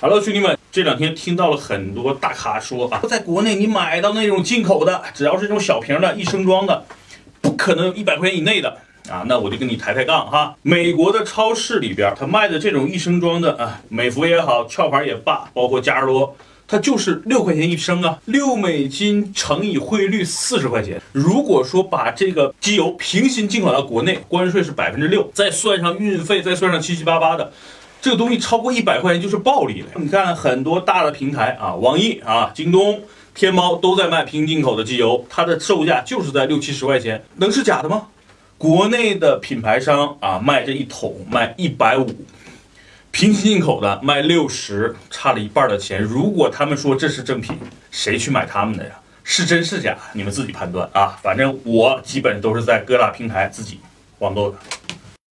哈喽兄弟们，这两天听到了很多大咖说啊，在国内你买到那种进口的，只要是这种小瓶的、一升装的，不可能有一百块钱以内的啊。那我就跟你抬抬杠哈。美国的超市里边，它卖的这种一升装的啊，美孚也好，壳牌也罢，包括加士多，它就是六块钱一升啊，六美金乘以汇率四十块钱。如果说把这个机油平行进口到国内，关税是百分之六，再算上运费，再算上七七八八的。这个东西超过一百块钱就是暴利了。你看很多大的平台啊，网易啊、京东、天猫都在卖平行进口的机油，它的售价就是在六七十块钱，能是假的吗？国内的品牌商啊卖这一桶卖一百五，平行进口的卖六十，差了一半的钱。如果他们说这是正品，谁去买他们的呀？是真是假，你们自己判断啊。反正我基本都是在各大平台自己网购的。